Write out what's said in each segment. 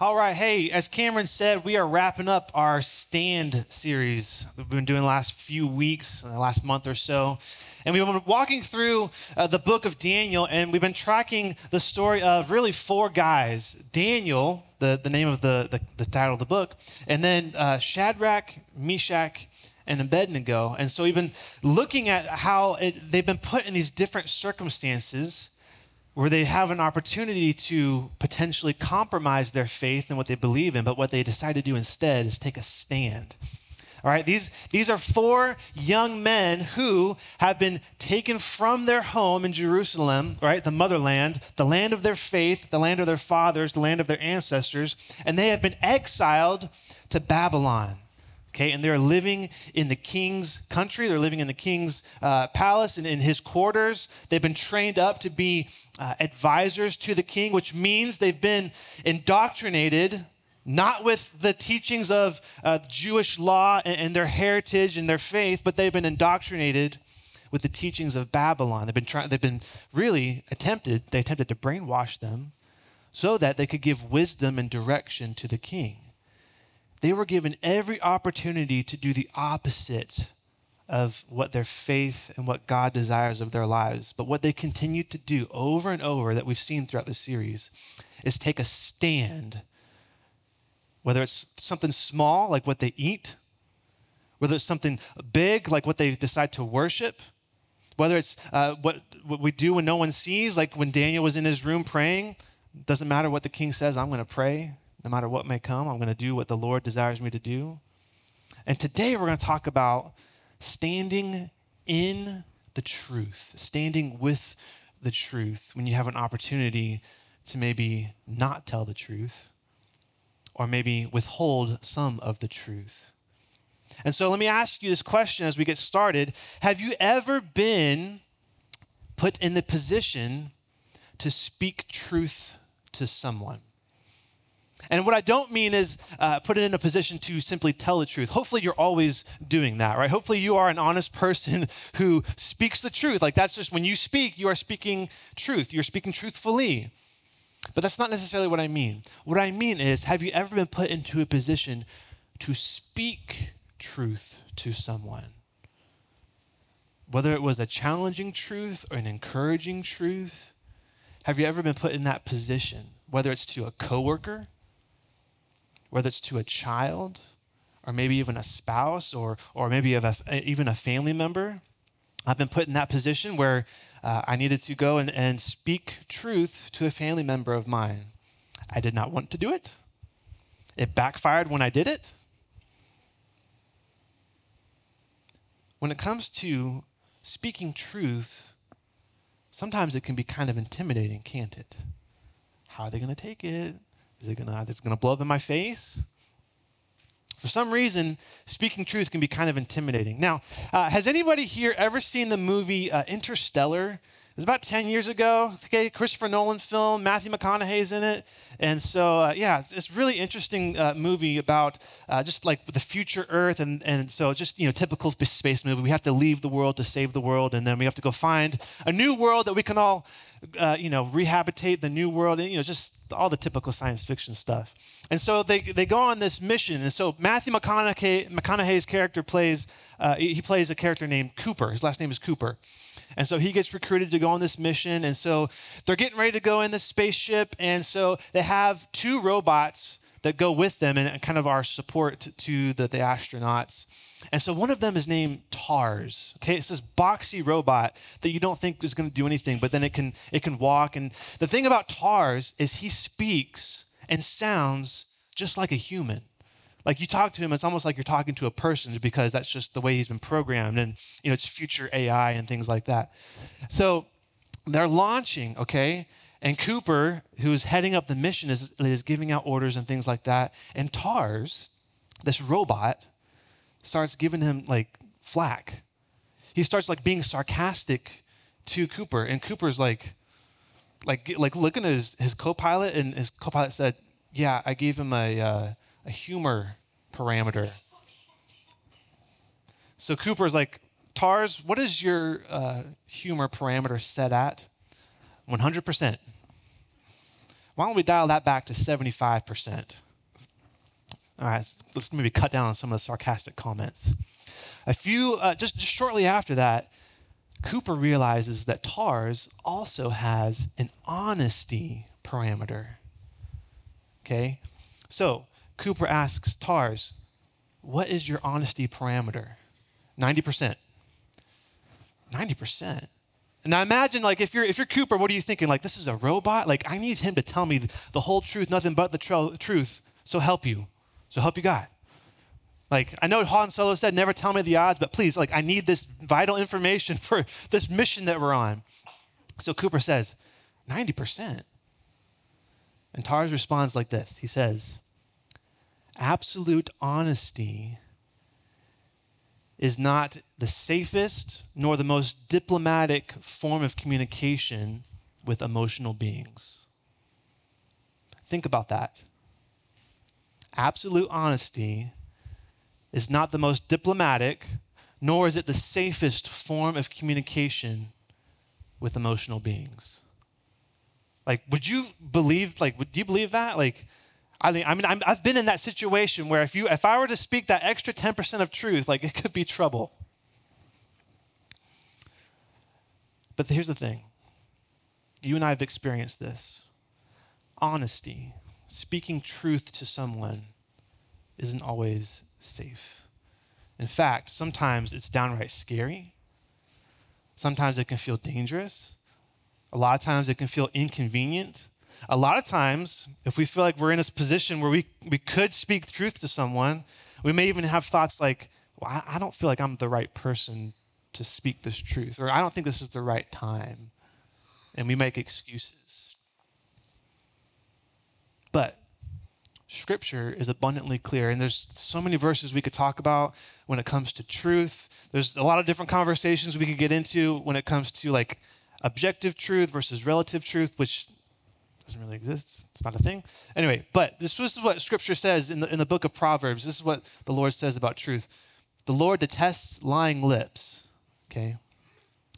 All right, hey, as Cameron said, we are wrapping up our stand series we've been doing the last few weeks, the last month or so. And we've been walking through uh, the book of Daniel, and we've been tracking the story of really four guys Daniel, the, the name of the, the, the title of the book, and then uh, Shadrach, Meshach, and Abednego. And so we've been looking at how it, they've been put in these different circumstances where they have an opportunity to potentially compromise their faith and what they believe in, but what they decide to do instead is take a stand. All right, these, these are four young men who have been taken from their home in Jerusalem, right, the motherland, the land of their faith, the land of their fathers, the land of their ancestors, and they have been exiled to Babylon. Okay, and they're living in the king's country. They're living in the king's uh, palace and in his quarters. They've been trained up to be uh, advisors to the king, which means they've been indoctrinated not with the teachings of uh, Jewish law and, and, their heritage and their faith, but they've been indoctrinated with the teachings of Babylon. They've been trying. They've been really attempted. They attempted to brainwash them so that they could give wisdom and direction to the king they were given every opportunity to do the opposite of what their faith and what God desires of their lives. But what they continue to do over and over that we've seen throughout the series is take a stand, whether it's something small, like what they eat, whether it's something big, like what they decide to worship, whether it's uh, what, what we do when no one sees, like when Daniel was in his room praying. Doesn't matter what the king says, I'm going to pray. No matter what may come, I'm going to do what the Lord desires me to do. And today we're going to talk about standing in the truth, standing with the truth when you have an opportunity to maybe not tell the truth or maybe withhold some of the truth. And so let me ask you this question as we get started Have you ever been put in the position to speak truth to someone? And what I don't mean is uh, put it in a position to simply tell the truth. Hopefully, you're always doing that, right? Hopefully, you are an honest person who speaks the truth. Like, that's just when you speak, you are speaking truth. You're speaking truthfully. But that's not necessarily what I mean. What I mean is, have you ever been put into a position to speak truth to someone? Whether it was a challenging truth or an encouraging truth, have you ever been put in that position? Whether it's to a coworker, whether it's to a child or maybe even a spouse or, or maybe a, even a family member. I've been put in that position where uh, I needed to go and, and speak truth to a family member of mine. I did not want to do it. It backfired when I did it. When it comes to speaking truth, sometimes it can be kind of intimidating, can't it? How are they going to take it? Is it gonna is it gonna blow up in my face? For some reason, speaking truth can be kind of intimidating. Now, uh, has anybody here ever seen the movie uh, Interstellar? It was about 10 years ago. It's okay, Christopher Nolan film. Matthew McConaughey's in it. And so, uh, yeah, it's really interesting uh, movie about uh, just like the future Earth. And, and so, just, you know, typical space movie. We have to leave the world to save the world. And then we have to go find a new world that we can all, uh, you know, rehabilitate the new world. And, you know, just all the typical science fiction stuff. And so they, they go on this mission. And so Matthew McConaughey, McConaughey's character plays, uh, he plays a character named Cooper. His last name is Cooper. And so he gets recruited to go on this mission. And so they're getting ready to go in this spaceship. And so they have two robots that go with them and kind of our support to the, the astronauts. And so one of them is named TARS. Okay, it's this boxy robot that you don't think is going to do anything, but then it can it can walk. And the thing about TARS is he speaks and sounds just like a human. Like you talk to him, it's almost like you're talking to a person because that's just the way he's been programmed, and you know it's future AI and things like that. So they're launching, okay, and Cooper, who is heading up the mission, is, is giving out orders and things like that. And Tars, this robot, starts giving him like flack. He starts like being sarcastic to Cooper, and Cooper's like, like, like looking at his, his co-pilot, and his co-pilot said, "Yeah, I gave him a." Uh, a humor parameter. So Cooper's like, Tars, what is your uh, humor parameter set at? 100%. Why don't we dial that back to 75%? All right, let's maybe cut down on some of the sarcastic comments. A few, uh, just, just shortly after that, Cooper realizes that TARS also has an honesty parameter. Okay? So, Cooper asks TARS, what is your honesty parameter? 90%. 90%. Now imagine like if you're if you're Cooper, what are you thinking? Like this is a robot? Like I need him to tell me the whole truth, nothing but the tr- truth. So help you. So help you God. Like I know Han Solo said, never tell me the odds, but please, like I need this vital information for this mission that we're on. So Cooper says, 90%. And Tars responds like this. He says, absolute honesty is not the safest nor the most diplomatic form of communication with emotional beings. Think about that. Absolute honesty is not the most diplomatic, nor is it the safest form of communication with emotional beings. Like, would you believe, like, would you believe that? Like, I mean, I mean, i have been in that situation where if you, if I were to speak that extra 10% of truth, like it could be trouble. But here's the thing you and I have experienced this. Honesty, speaking truth to someone, isn't always safe. In fact, sometimes it's downright scary. Sometimes it can feel dangerous. A lot of times it can feel inconvenient a lot of times, if we feel like we're in a position where we, we could speak truth to someone, we may even have thoughts like, well, I, I don't feel like I'm the right person to speak this truth, or I don't think this is the right time. And we make excuses. But Scripture is abundantly clear, and there's so many verses we could talk about when it comes to truth. There's a lot of different conversations we could get into when it comes to like objective truth versus relative truth, which doesn't really exist. It's not a thing. Anyway, but this, this is what Scripture says in the, in the book of Proverbs. This is what the Lord says about truth. The Lord detests lying lips, okay?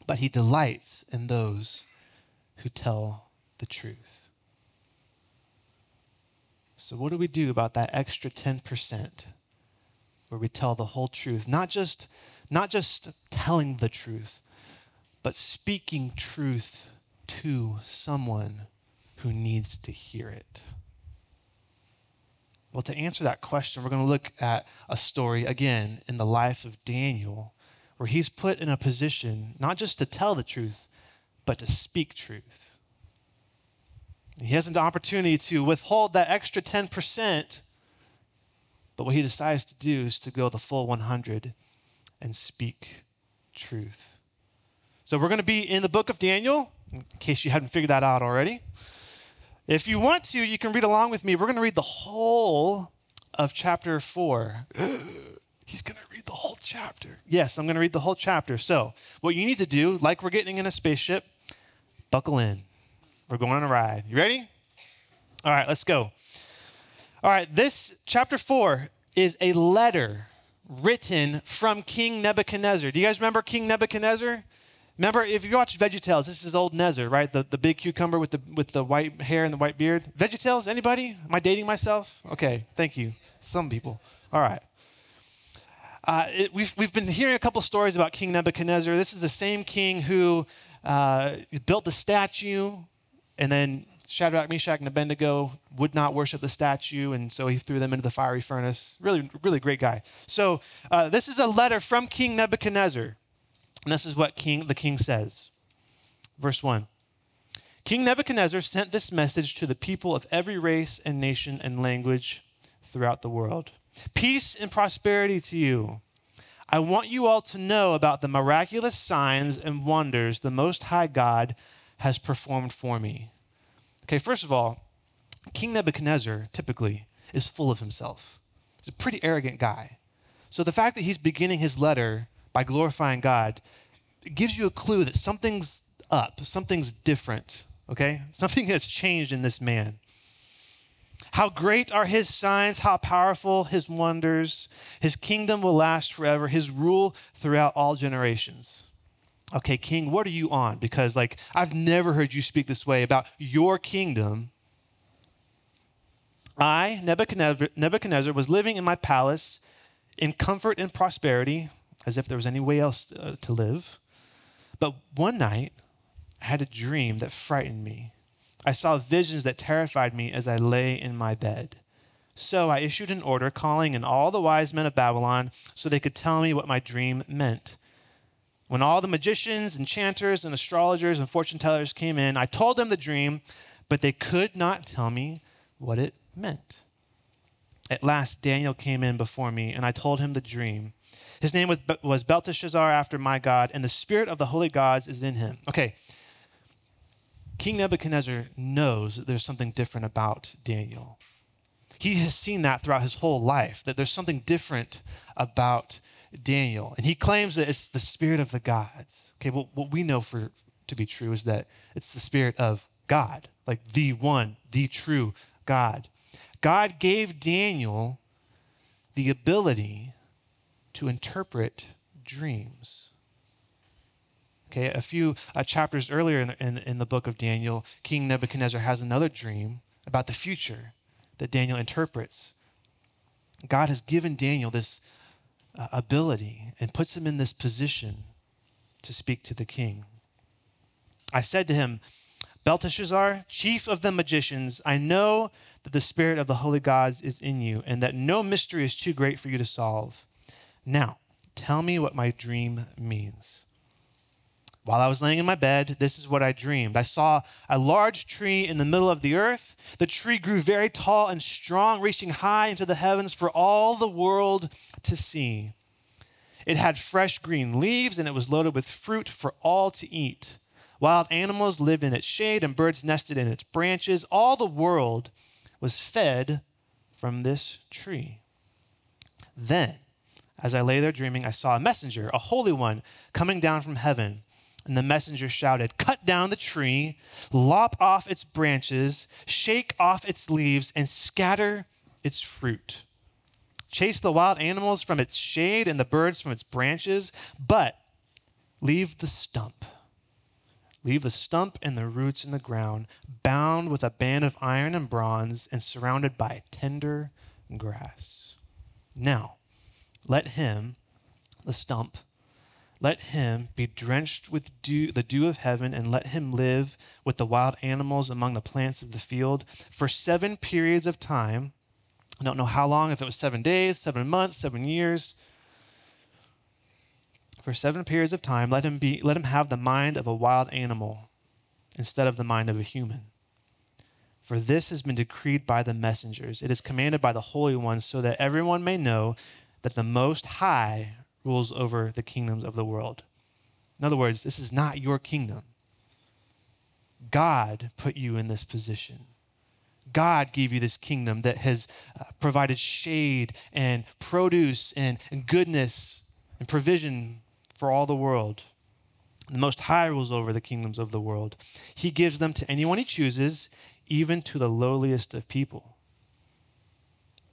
But he delights in those who tell the truth. So, what do we do about that extra 10% where we tell the whole truth? Not just, not just telling the truth, but speaking truth to someone who needs to hear it? Well, to answer that question, we're going to look at a story again in the life of Daniel, where he's put in a position not just to tell the truth, but to speak truth. He has an opportunity to withhold that extra 10%, but what he decides to do is to go the full 100 and speak truth. So we're going to be in the book of Daniel, in case you hadn't figured that out already. If you want to, you can read along with me. We're going to read the whole of chapter 4. He's going to read the whole chapter. Yes, I'm going to read the whole chapter. So, what you need to do, like we're getting in a spaceship, buckle in. We're going on a ride. You ready? All right, let's go. All right, this chapter 4 is a letter written from King Nebuchadnezzar. Do you guys remember King Nebuchadnezzar? Remember, if you watch VeggieTales, this is old Nezzer, right? The, the big cucumber with the, with the white hair and the white beard. VeggieTales, anybody? Am I dating myself? Okay, thank you. Some people. All right. Uh, it, we've, we've been hearing a couple stories about King Nebuchadnezzar. This is the same king who uh, built the statue, and then Shadrach, Meshach, and Abednego would not worship the statue, and so he threw them into the fiery furnace. Really, really great guy. So, uh, this is a letter from King Nebuchadnezzar. And this is what king, the king says. Verse 1 King Nebuchadnezzar sent this message to the people of every race and nation and language throughout the world Peace and prosperity to you. I want you all to know about the miraculous signs and wonders the Most High God has performed for me. Okay, first of all, King Nebuchadnezzar typically is full of himself. He's a pretty arrogant guy. So the fact that he's beginning his letter by glorifying God, it gives you a clue that something's up, something's different, okay? Something has changed in this man. How great are his signs, how powerful his wonders. His kingdom will last forever, his rule throughout all generations. Okay, king, what are you on? Because, like, I've never heard you speak this way about your kingdom I, Nebuchadnezzar, Nebuchadnezzar, was living in my palace in comfort and prosperity, as if there was any way else uh, to live. But one night, I had a dream that frightened me. I saw visions that terrified me as I lay in my bed. So I issued an order calling in all the wise men of Babylon so they could tell me what my dream meant. When all the magicians, enchanters, and astrologers and fortune tellers came in, I told them the dream, but they could not tell me what it meant. At last, Daniel came in before me, and I told him the dream. His name was, was Belteshazzar after my God, and the spirit of the holy gods is in him. Okay, King Nebuchadnezzar knows that there's something different about Daniel. He has seen that throughout his whole life, that there's something different about Daniel. And he claims that it's the spirit of the gods. Okay, well, what we know for to be true is that it's the spirit of God, like the one, the true God. God gave Daniel the ability to interpret dreams. Okay, a few uh, chapters earlier in the, in, in the book of Daniel, King Nebuchadnezzar has another dream about the future that Daniel interprets. God has given Daniel this uh, ability and puts him in this position to speak to the king. I said to him, Belteshazzar, chief of the magicians, I know that the spirit of the holy gods is in you, and that no mystery is too great for you to solve. Now, tell me what my dream means. While I was laying in my bed, this is what I dreamed. I saw a large tree in the middle of the earth. The tree grew very tall and strong, reaching high into the heavens for all the world to see. It had fresh green leaves, and it was loaded with fruit for all to eat. Wild animals lived in its shade, and birds nested in its branches. All the world was fed from this tree. Then, as I lay there dreaming, I saw a messenger, a holy one, coming down from heaven. And the messenger shouted, Cut down the tree, lop off its branches, shake off its leaves, and scatter its fruit. Chase the wild animals from its shade and the birds from its branches, but leave the stump Leave the stump and the roots in the ground, bound with a band of iron and bronze, and surrounded by tender grass. Now, let him, the stump, let him be drenched with dew, the dew of heaven, and let him live with the wild animals among the plants of the field for seven periods of time. I don't know how long, if it was seven days, seven months, seven years for seven periods of time, let him, be, let him have the mind of a wild animal instead of the mind of a human. For this has been decreed by the messengers. It is commanded by the Holy One, so that everyone may know that the Most High rules over the kingdoms of the world. In other words, this is not your kingdom. God put you in this position. God gave you this kingdom that has uh, provided shade and produce and, and goodness and provision for all the world. The Most High rules over the kingdoms of the world. He gives them to anyone he chooses, even to the lowliest of people.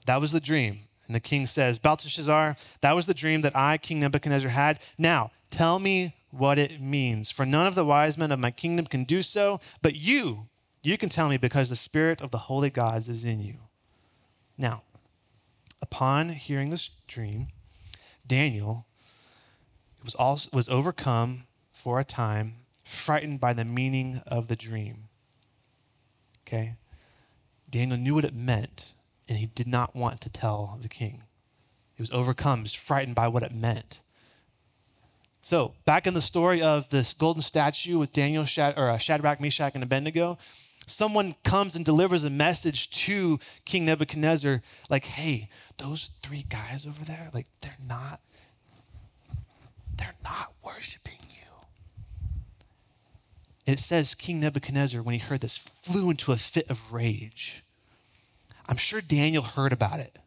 That was the dream. And the king says, Belteshazzar, that was the dream that I, King Nebuchadnezzar, had. Now, tell me what it means. For none of the wise men of my kingdom can do so, but you, you can tell me because the spirit of the holy gods is in you. Now, upon hearing this dream, Daniel was, also, was overcome for a time, frightened by the meaning of the dream. Okay? Daniel knew what it meant, and he did not want to tell the king. He was overcome, he was frightened by what it meant. So, back in the story of this golden statue with Daniel, Shad- or uh, Shadrach, Meshach, and Abednego, someone comes and delivers a message to King Nebuchadnezzar, like, hey, those three guys over there, like, they're not they're not worshiping you. It says King Nebuchadnezzar, when he heard this, flew into a fit of rage. I'm sure Daniel heard about it.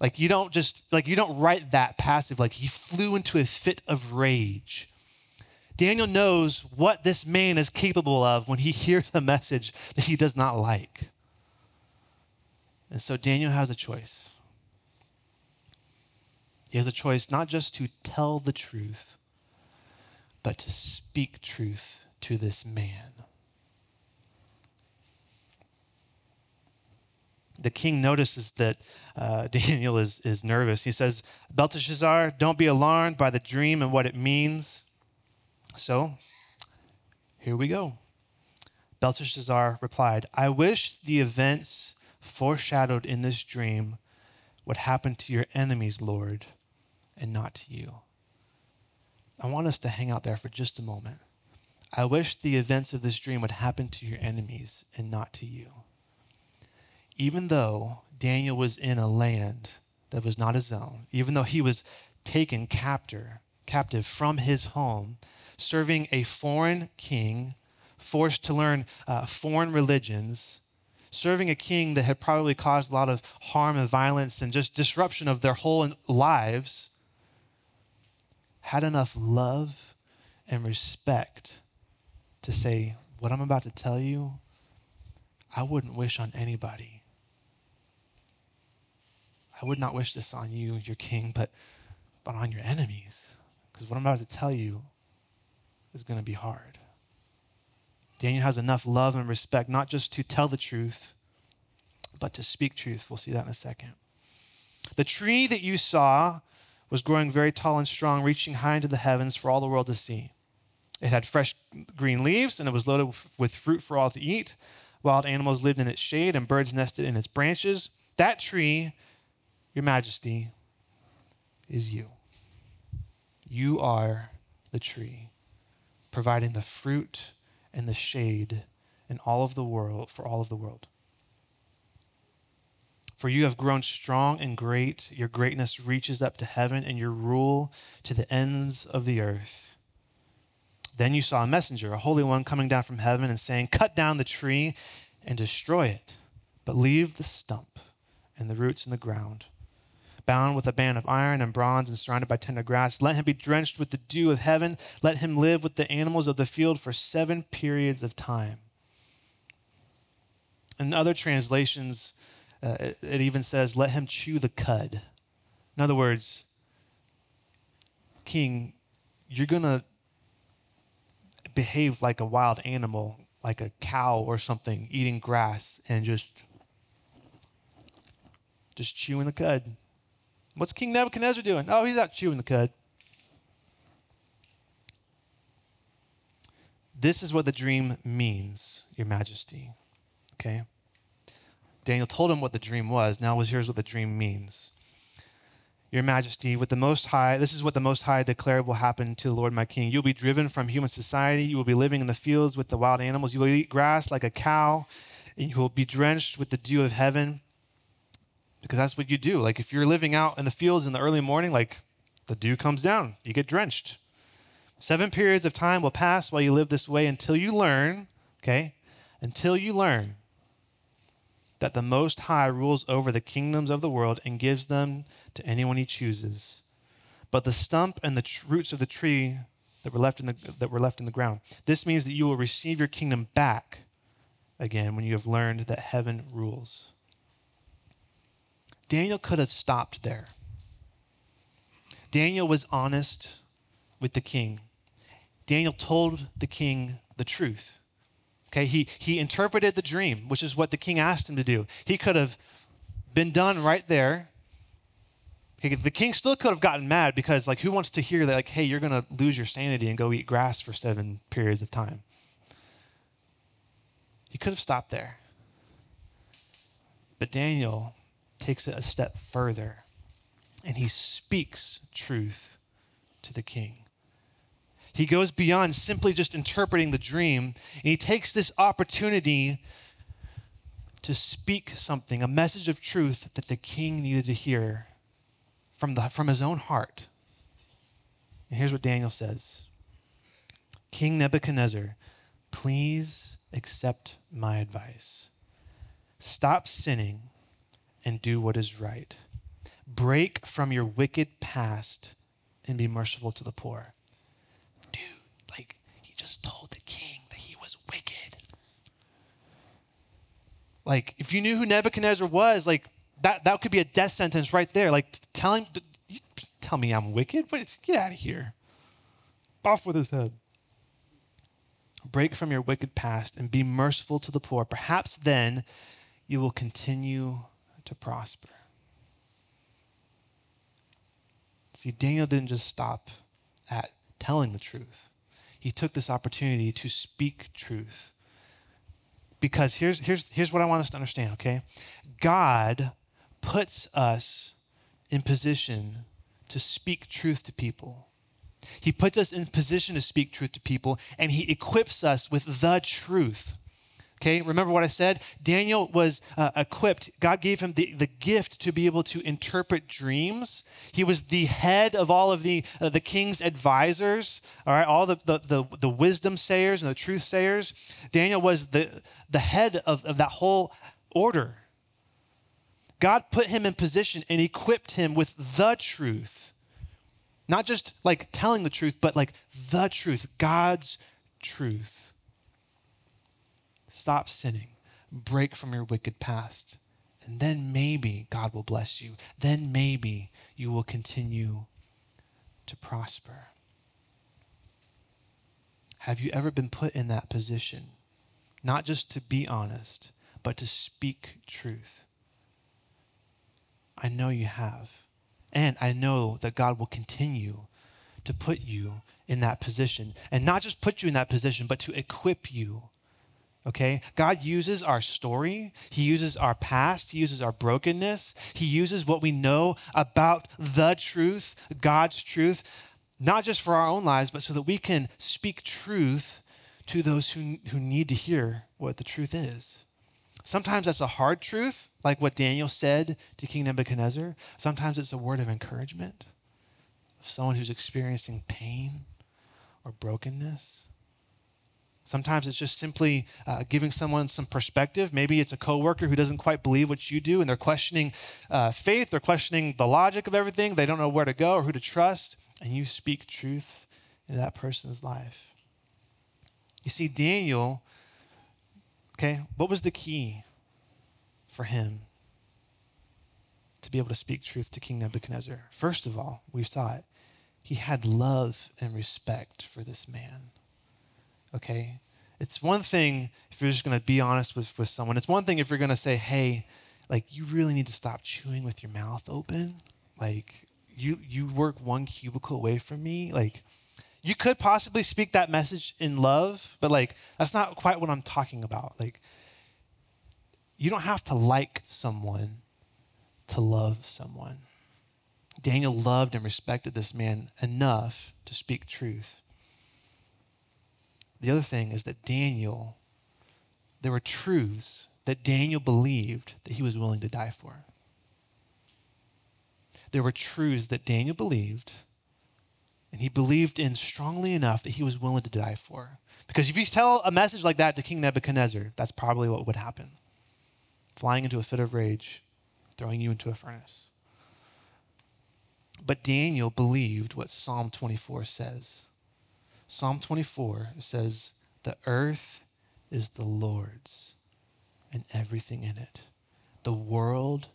Like you don't just like you don't write that passive like he flew into a fit of rage. Daniel knows what this man is capable of when he hears a message that he does not like. And so Daniel has a choice. He has a choice not just to tell the truth, but to speak truth to this man. The king notices that uh, Daniel is, is nervous. He says, Belteshazzar, don't be alarmed by the dream and what it means. So, here we go. Belteshazzar replied, I wish the events foreshadowed in this dream would happen to your enemies, Lord, and not to you. I want us to hang out there for just a moment. I wish the events of this dream would happen to your enemies and not to you. Even though Daniel was in a land that was not his own, even though he was taken captor, captive from his home, serving a foreign king, forced to learn uh, foreign religions, serving a king that had probably caused a lot of harm and violence and just disruption of their whole lives, had enough love and respect to say, What I'm about to tell you, I wouldn't wish on anybody. I would not wish this on you, your king, but, but on your enemies. Because what I'm about to tell you is going to be hard. Daniel has enough love and respect, not just to tell the truth, but to speak truth. We'll see that in a second. The tree that you saw was growing very tall and strong, reaching high into the heavens for all the world to see. It had fresh green leaves, and it was loaded with fruit for all to eat. Wild animals lived in its shade, and birds nested in its branches. That tree, Your Majesty, is you. You are the tree, providing the fruit and the shade in all of the world for all of the world. For you have grown strong and great. Your greatness reaches up to heaven, and your rule to the ends of the earth. Then you saw a messenger, a holy one, coming down from heaven and saying, Cut down the tree and destroy it, but leave the stump and the roots in the ground. Bound with a band of iron and bronze and surrounded by tender grass, let him be drenched with the dew of heaven. Let him live with the animals of the field for seven periods of time. In other translations, uh, it, it even says, let him chew the cud. In other words, King, you're going to behave like a wild animal, like a cow or something, eating grass and just just chewing the cud. What's King Nebuchadnezzar doing? Oh, he's out chewing the cud. This is what the dream means, Your Majesty. Okay? Daniel told him what the dream was. Now here's what the dream means. Your Majesty, with the Most High, this is what the Most High declared will happen to the Lord my King. You'll be driven from human society. You will be living in the fields with the wild animals. You will eat grass like a cow, and you will be drenched with the dew of heaven. Because that's what you do. Like if you're living out in the fields in the early morning, like the dew comes down, you get drenched. Seven periods of time will pass while you live this way until you learn, okay? Until you learn that the Most High rules over the kingdoms of the world and gives them to anyone he chooses. But the stump and the tr- roots of the tree that were left in the that were left in the ground. This means that you will receive your kingdom back again when you have learned that heaven rules. Daniel could have stopped there. Daniel was honest with the king. Daniel told the king the truth. Okay, he, he interpreted the dream, which is what the king asked him to do. He could have been done right there. the king still could have gotten mad because, like, who wants to hear that, like, hey, you're going to lose your sanity and go eat grass for seven periods of time? He could have stopped there. But Daniel takes it a step further and he speaks truth to the king. He goes beyond simply just interpreting the dream, and he takes this opportunity to speak something, a message of truth that the king needed to hear from, the, from his own heart. And here's what Daniel says King Nebuchadnezzar, please accept my advice. Stop sinning and do what is right. Break from your wicked past and be merciful to the poor Dude, like, he just told the king that he was wicked. Like, if you knew who Nebuchadnezzar was, like, that, that could be a death sentence right there. Like, tell him, tell me I'm wicked? Get out of here. Off with his head. Break from your wicked past and be merciful to the poor. Perhaps then you will continue to prosper. See, Daniel didn't just stop at telling the truth, he took this opportunity to speak truth. Because here's, here's, here's what I want us to understand, okay? God puts us in position to speak truth to people. He puts us in position to speak truth to people, and He equips us with the truth. Okay, remember what I said? Daniel was uh, equipped. God gave him the, the gift to be able to interpret dreams. He was the head of all of the, uh, the king's advisors, all right, all the, the, the, the wisdom sayers and the truth sayers. Daniel was the, the head of, of that whole order. God put him in position and equipped him with the truth. Not just like telling the truth, but like the truth, God's truth. Stop sinning. Break from your wicked past. And then maybe God will bless you. Then maybe you will continue to prosper. Have you ever been put in that position? Not just to be honest, but to speak truth. I know you have. And I know that God will continue to put you in that position. And not just put you in that position, but to equip you. Okay? God uses our story, He uses our past, He uses our brokenness, He uses what we know about the truth, God's truth, not just for our own lives, but so that we can speak truth to those who, who need to hear what the truth is. Sometimes that's a hard truth, like what Daniel said to King Nebuchadnezzar. Sometimes it's a word of encouragement of someone who's experiencing pain or brokenness. Sometimes it's just simply uh, giving someone some perspective. Maybe it's a coworker who doesn't quite believe what you do, and they're questioning uh, faith. They're questioning the logic of everything. They don't know where to go or who to trust, and you speak truth into that person's life. You see, Daniel Okay, what was the key for him to be able to speak truth to King Nebuchadnezzar? First of all, we saw it. He had love and respect for this man. Okay? It's one thing if you're just going to be honest with, with someone. It's one thing if you're going to say, hey, like, you really need to stop chewing with your mouth open. Like, you, you work one cubicle away from me. Like, you could possibly speak that message in love, but like that's not quite what I'm talking about. Like you don't have to like someone to love someone. Daniel loved and respected this man enough to speak truth. The other thing is that Daniel, there were truths that Daniel believed that he was willing to die for. There were truths that Daniel believed and he believed in strongly enough that he was willing to die for. Because if you tell a message like that to King Nebuchadnezzar, that's probably what would happen flying into a fit of rage, throwing you into a furnace. But Daniel believed what Psalm 24 says. Psalm 24 says, The earth is the Lord's and everything in it, the world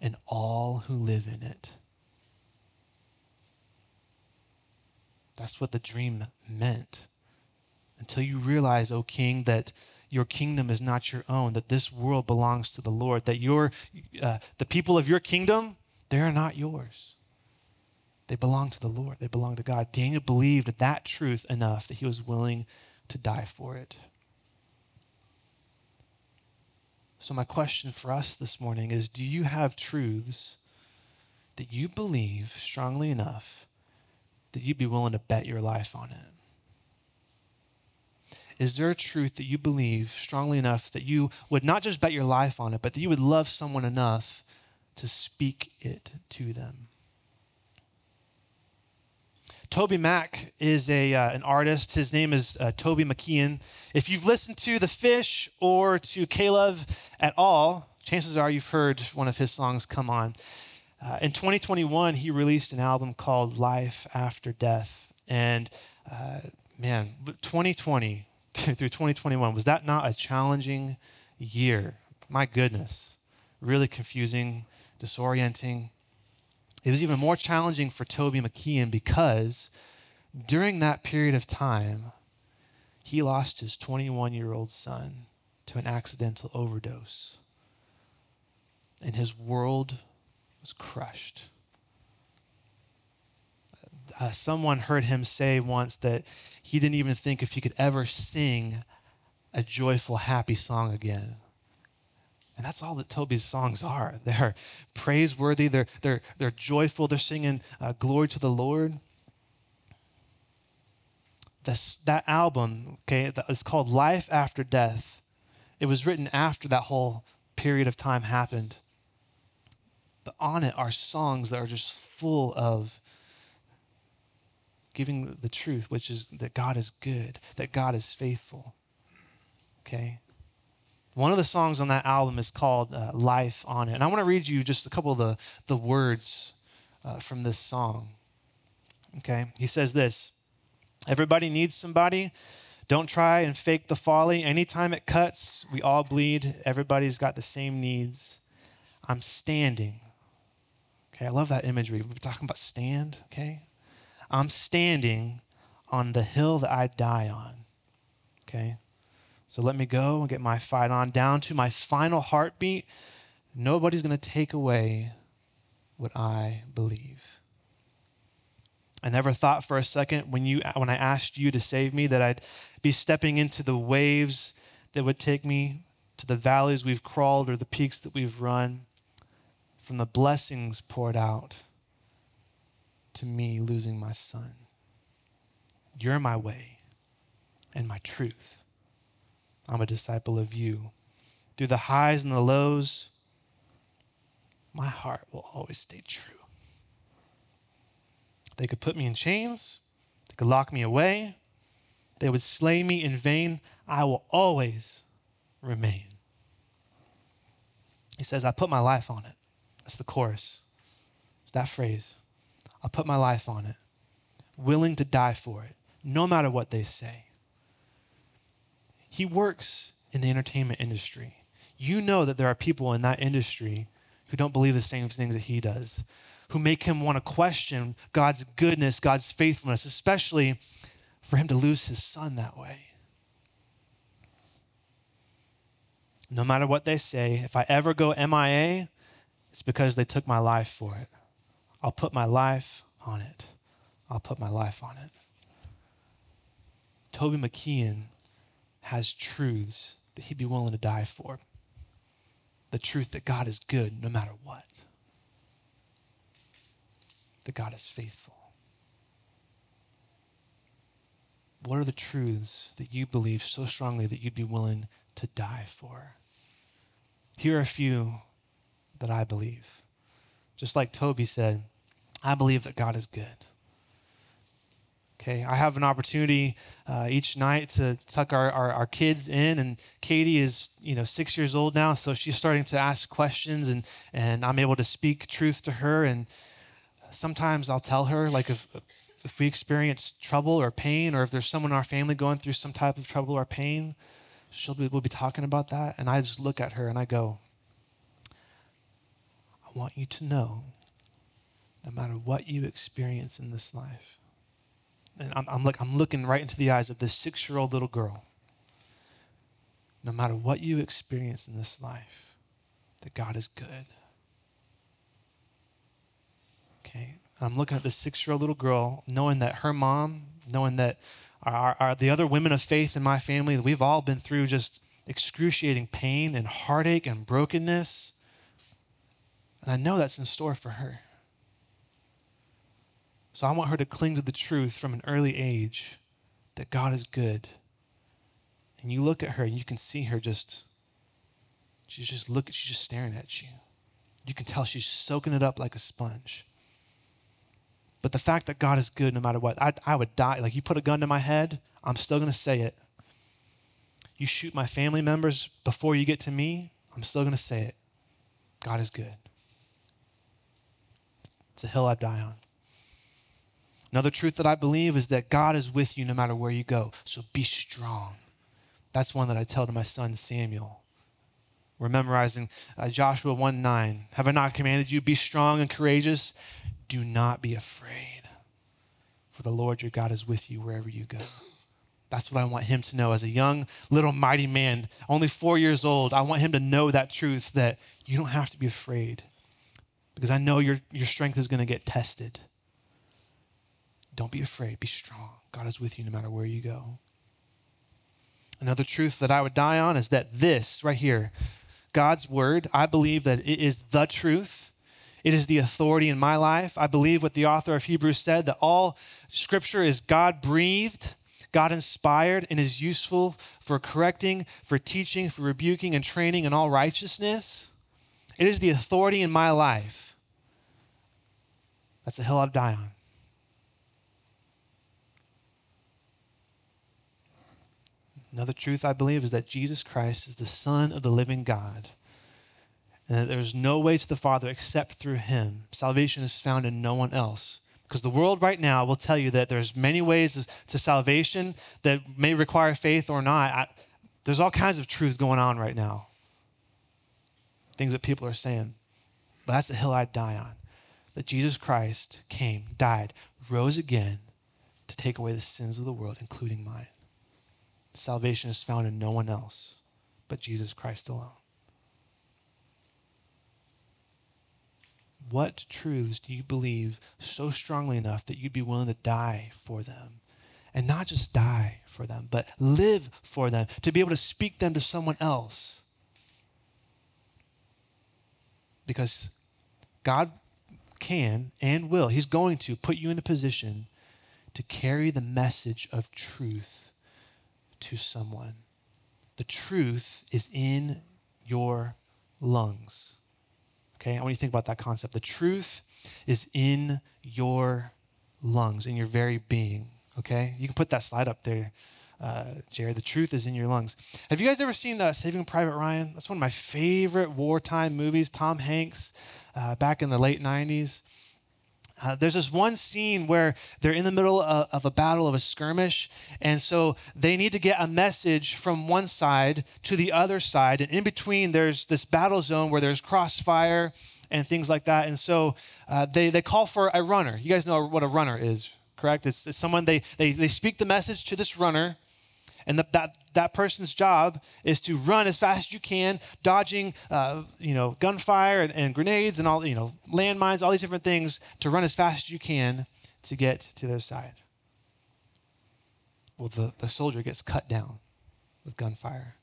and all who live in it. That's what the dream meant. Until you realize, O king, that your kingdom is not your own, that this world belongs to the Lord, that your, uh, the people of your kingdom, they are not yours. They belong to the Lord, they belong to God. Daniel believed that truth enough that he was willing to die for it. So, my question for us this morning is Do you have truths that you believe strongly enough that you'd be willing to bet your life on it? Is there a truth that you believe strongly enough that you would not just bet your life on it, but that you would love someone enough to speak it to them? TobyMac is a, uh, an artist. His name is uh, Toby McKeehan. If you've listened to The Fish or to K-LOVE at all, chances are you've heard one of his songs come on. Uh, in 2021, he released an album called Life After Death. And uh, man, 2020 through 2021, was that not a challenging year? My goodness. Really confusing, disorienting. It was even more challenging for Toby McKeehan because during that period of time, he lost his 21 year old son to an accidental overdose. and his world was crushed. Uh, someone heard him say once that he didn't even think if he could ever sing a joyful, happy song again. And that's all that Toby's songs are. They're praiseworthy, they're, they're, they're joyful, they're singing uh, glory to the Lord. This, that album, okay, it's called Life After Death. It was written after that whole period of time happened. But on it are songs that are just full of giving the truth, which is that God is good, that God is faithful. Okay? One of the songs on that album is called uh, Life on It. And I want to read you just a couple of the, the words uh, from this song. Okay? He says this Everybody needs somebody. Don't try and fake the folly. Anytime it cuts, we all bleed. Everybody's got the same needs. I'm standing. Okay, I love that imagery. We're talking about stand, okay? I'm standing on the hill that I die on. Okay? So let me go and get my fight on down to my final heartbeat. Nobody's going to take away what I believe. I never thought for a second when you when I asked you to save me that I'd be stepping into the waves that would take me to the valleys we've crawled or the peaks that we've run from the blessings poured out to me losing my son. You're my way and my truth. I'm a disciple of you. Through the highs and the lows, my heart will always stay true. They could put me in chains, they could lock me away, they would slay me in vain. I will always remain. He says, I put my life on it. That's the chorus. It's that phrase. I'll put my life on it, willing to die for it, no matter what they say. He works in the entertainment industry. You know that there are people in that industry who don't believe the same things that he does, who make him want to question God's goodness, God's faithfulness, especially for him to lose his son that way. No matter what they say, if I ever go MIA, it's because they took my life for it. I'll put my life on it. I'll put my life on it. Toby McKeehan has truths that he'd be willing to die for. The truth that God is good no matter what, that God is faithful. What are the truths that you believe so strongly that you'd be willing to die for? Here are a few that I believe. Just like Toby said, I believe that God is good. Okay, I have an opportunity uh, each night to tuck our, our, our, kids in, and Katie is, you know, six years old now, so she's starting to ask questions, and, and I'm able to speak truth to her. And sometimes I'll tell her, like, if, if we experience trouble or pain, or if there's someone in our family going through some type of trouble or pain, she'll be, we'll be talking about that. And I just look at her and I go, I want you to know, no matter what you experience in this life, and I'm, I'm, look, I'm looking right into the eyes of this six year old little girl. No matter what you experience in this life, that God is good. Okay? I'm looking at this six year old little girl, knowing that her mom, knowing that our, our, the other women of faith in my family, we've all been through just excruciating pain and heartache and brokenness. And I know that's in store for her. So I want her to cling to the truth from an early age that God is good. And you look at her and you can see her just, she's just looking, she's just staring at you. You can tell she's soaking it up like a sponge. But the fact that God is good no matter what, I, I would die. Like you put a gun to my head, I'm still going to say it. You shoot my family members before you get to me, I'm still going to say it. God is good. It's a hill I'd die on. Another truth that I believe is that God is with you no matter where you go. So be strong. That's one that I tell to my son Samuel. We're memorizing uh, Joshua 1 9. Have I not commanded you? Be strong and courageous. Do not be afraid, for the Lord your God is with you wherever you go. That's what I want him to know as a young, little, mighty man, only four years old. I want him to know that truth that you don't have to be afraid because I know your, your strength is going to get tested. Don't be afraid. Be strong. God is with you no matter where you go. Another truth that I would die on is that this right here, God's word, I believe that it is the truth. It is the authority in my life. I believe what the author of Hebrews said that all scripture is God breathed, God inspired, and is useful for correcting, for teaching, for rebuking, and training in all righteousness. It is the authority in my life. That's a hill I'd die on. Another truth I believe is that Jesus Christ is the Son of the living God. And that there's no way to the Father except through him. Salvation is found in no one else. Because the world right now will tell you that there's many ways to salvation that may require faith or not. I, there's all kinds of truths going on right now. Things that people are saying. But that's the hill I'd die on. That Jesus Christ came, died, rose again to take away the sins of the world, including mine. Salvation is found in no one else but Jesus Christ alone. What truths do you believe so strongly enough that you'd be willing to die for them? And not just die for them, but live for them, to be able to speak them to someone else. Because God can and will, He's going to put you in a position to carry the message of truth to someone. The truth is in your lungs. Okay, I want you to think about that concept. The truth is in your lungs, in your very being. Okay, you can put that slide up there, uh, Jared. The truth is in your lungs. Have you guys ever seen uh, Saving Private Ryan? That's one of my favorite wartime movies. Tom Hanks, uh, back in the late 90s. Uh, there's this one scene where they're in the middle of, of, a battle, of a skirmish, and so they need to get a message from one side to the other side. And in between, there's this battle zone where there's crossfire and things like that. And so uh, they, they call for a runner. You guys know what a runner is, correct? It's, it's someone, they, they, they speak the message to this runner, and the, that, that person's job is to run as fast as you can, dodging, uh, you know, gunfire and, and, grenades and all, you know, landmines, all these different things to run as fast as you can to get to their side. Well, the, the soldier gets cut down with gunfire.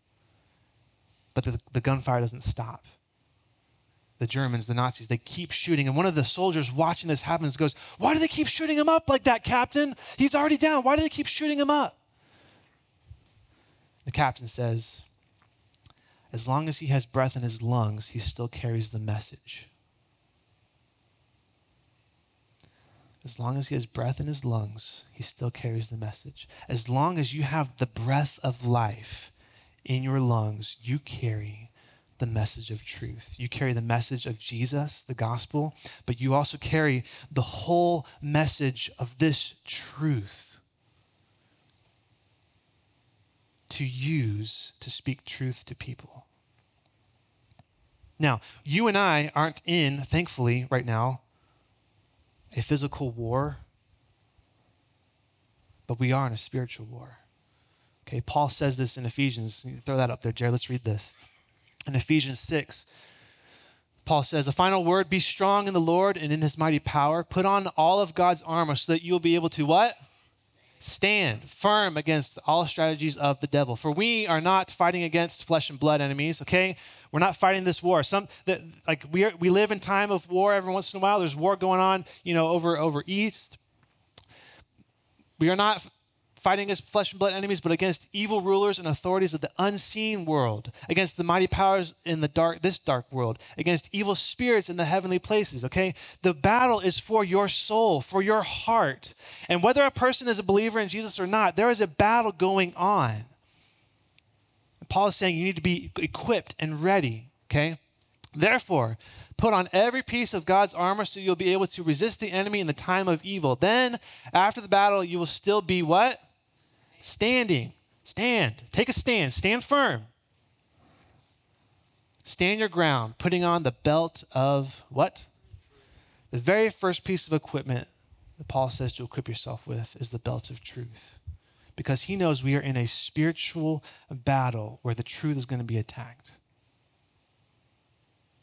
But the, the gunfire doesn't stop. The Germans, the Nazis, they keep shooting. And one of the soldiers watching this happens goes, Why do they keep shooting him up like that, Captain? He's already down. Why do they keep shooting him up? The captain says, as long as he has breath in his lungs, he still carries the message. As long as he has breath in his lungs, he still carries the message. As long as you have the breath of life in your lungs, you carry the message of truth. You carry the message of Jesus, the gospel, but you also carry the whole message of this truth to use to speak truth to people. Now, you and I aren't in, thankfully, right now, a physical war, but we are in a spiritual war. Okay, Paul says this in Ephesians. Throw that up there, Jared. Let's read this. In Ephesians 6, Paul says, A final word be strong in the Lord and in his mighty power. Put on all of God's armor so that you will be able to what? Stand firm against all strategies of the devil. For we are not fighting against flesh and blood enemies, okay? We're not fighting this war. Some that like we are, we live in time of war every once in a while. There's war going on, you know, over over east. We are not fighting against flesh and blood enemies, but against evil rulers and authorities of the unseen world, against the mighty powers in the dark, this dark world, against evil spirits in the heavenly places. Okay, the battle is for your soul, for your heart, and whether a person is a believer in Jesus or not, there is a battle going on. Paul is saying you need to be equipped and ready. Okay, therefore. Put on every piece of God's armor so you'll be able to resist the enemy in the time of evil. Then, after the battle, you will still be what? Standing. Stand. Take a stand. Stand firm. Stand your ground, putting on the belt of what? The very first piece of equipment that Paul says to equip yourself with is the belt of truth. because he knows we are in a spiritual battle where the truth is going to be attacked.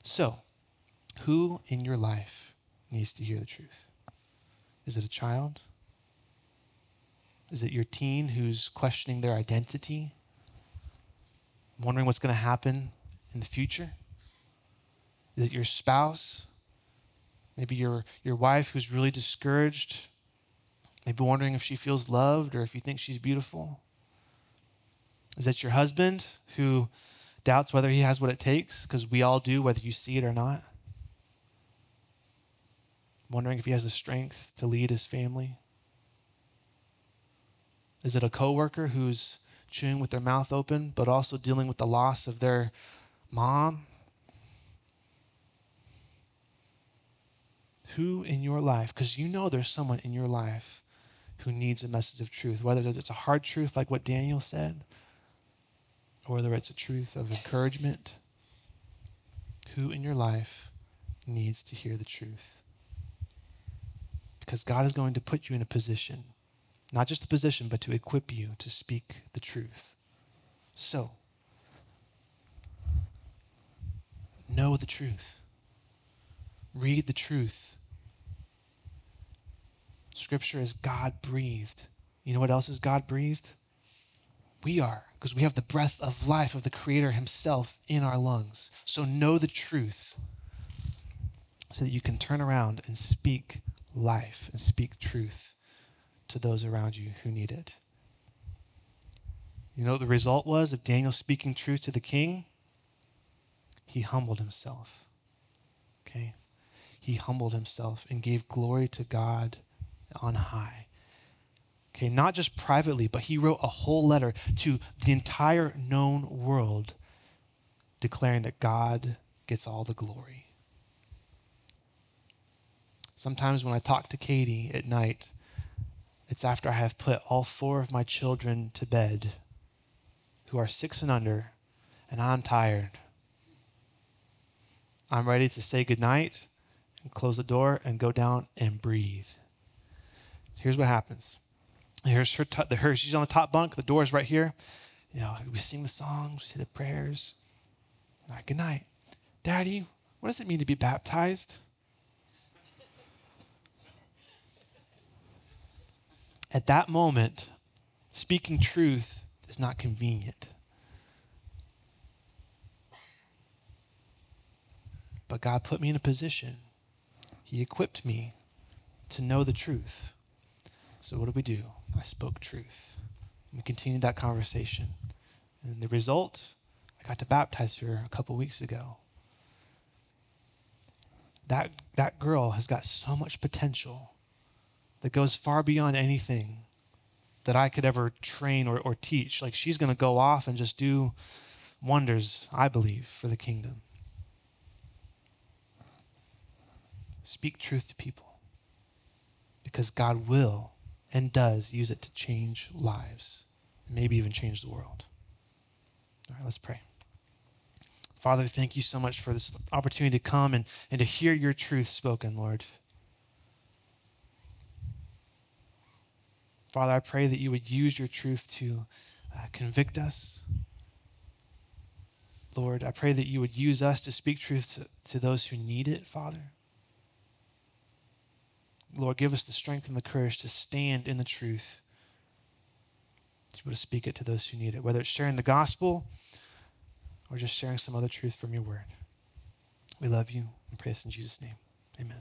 So, who in your life needs to hear the truth? Is it a child? Is it your teen who's questioning their identity? Wondering what's going to happen in the future? Is it your spouse? Maybe your, your wife who's really discouraged Maybe wondering if she feels loved or if you think she's beautiful. Is it your husband who doubts whether he has what it takes? Because we all do, whether you see it or not. Wondering if he has the strength to lead his family. Is it a coworker who's chewing with their mouth open, but also dealing with the loss of their mom? Who in your life, because you know there's someone in your life who needs a message of truth, whether it's a hard truth like what Daniel said, or whether it's a truth of encouragement. Who in your life needs to hear the truth? Because God is going to put you in a position, not just the position, but to equip you to speak the truth. So, know the truth. Read the truth. Scripture is God breathed. You know what else is God breathed? We are, because we have the breath of life of the Creator Himself in our lungs. So know the truth so that you can turn around and speak life and speak truth to those around you who need it. You know what the result was of Daniel speaking truth to the king? He humbled himself. Okay? He humbled himself and gave glory to God on high. Okay, not just privately, but he wrote a whole letter to the entire known world declaring that God gets all the glory. Sometimes when I talk to Katie at night, it's after I have put all four of my children to bed who are six and under, and I'm tired. I'm ready to say goodnight and close the door and go down and breathe. Here's what happens. Here's her, t- her. She's on the top bunk. The door's right here. You know, we sing the songs, we say the prayers. All right, good night. Daddy, what does it mean to be baptized? At that moment, speaking truth is not convenient. But God put me in a position. He equipped me to know the truth. So what did we do? I spoke truth. We continued that conversation. And the result, I got to baptize her a couple weeks ago. That, that girl has got so much potential that goes far beyond anything that I could ever train or, or teach. Like she's going to go off and just do wonders, I believe, for the kingdom. Speak truth to people because God will and does use it to change lives, maybe even change the world. All right, let's pray. Father, thank you so much for this opportunity to come and, and to hear your truth spoken, Lord. Father, I pray that you would use your truth to uh, convict us. Lord, I pray that you would use us to speak truth to, to those who need it, Father. Lord, give us the strength and the courage to stand in the truth, to be able to speak it to those who need it, whether it's sharing the gospel or just sharing some other truth from your word. We love you and pray this in Jesus' name. Amen.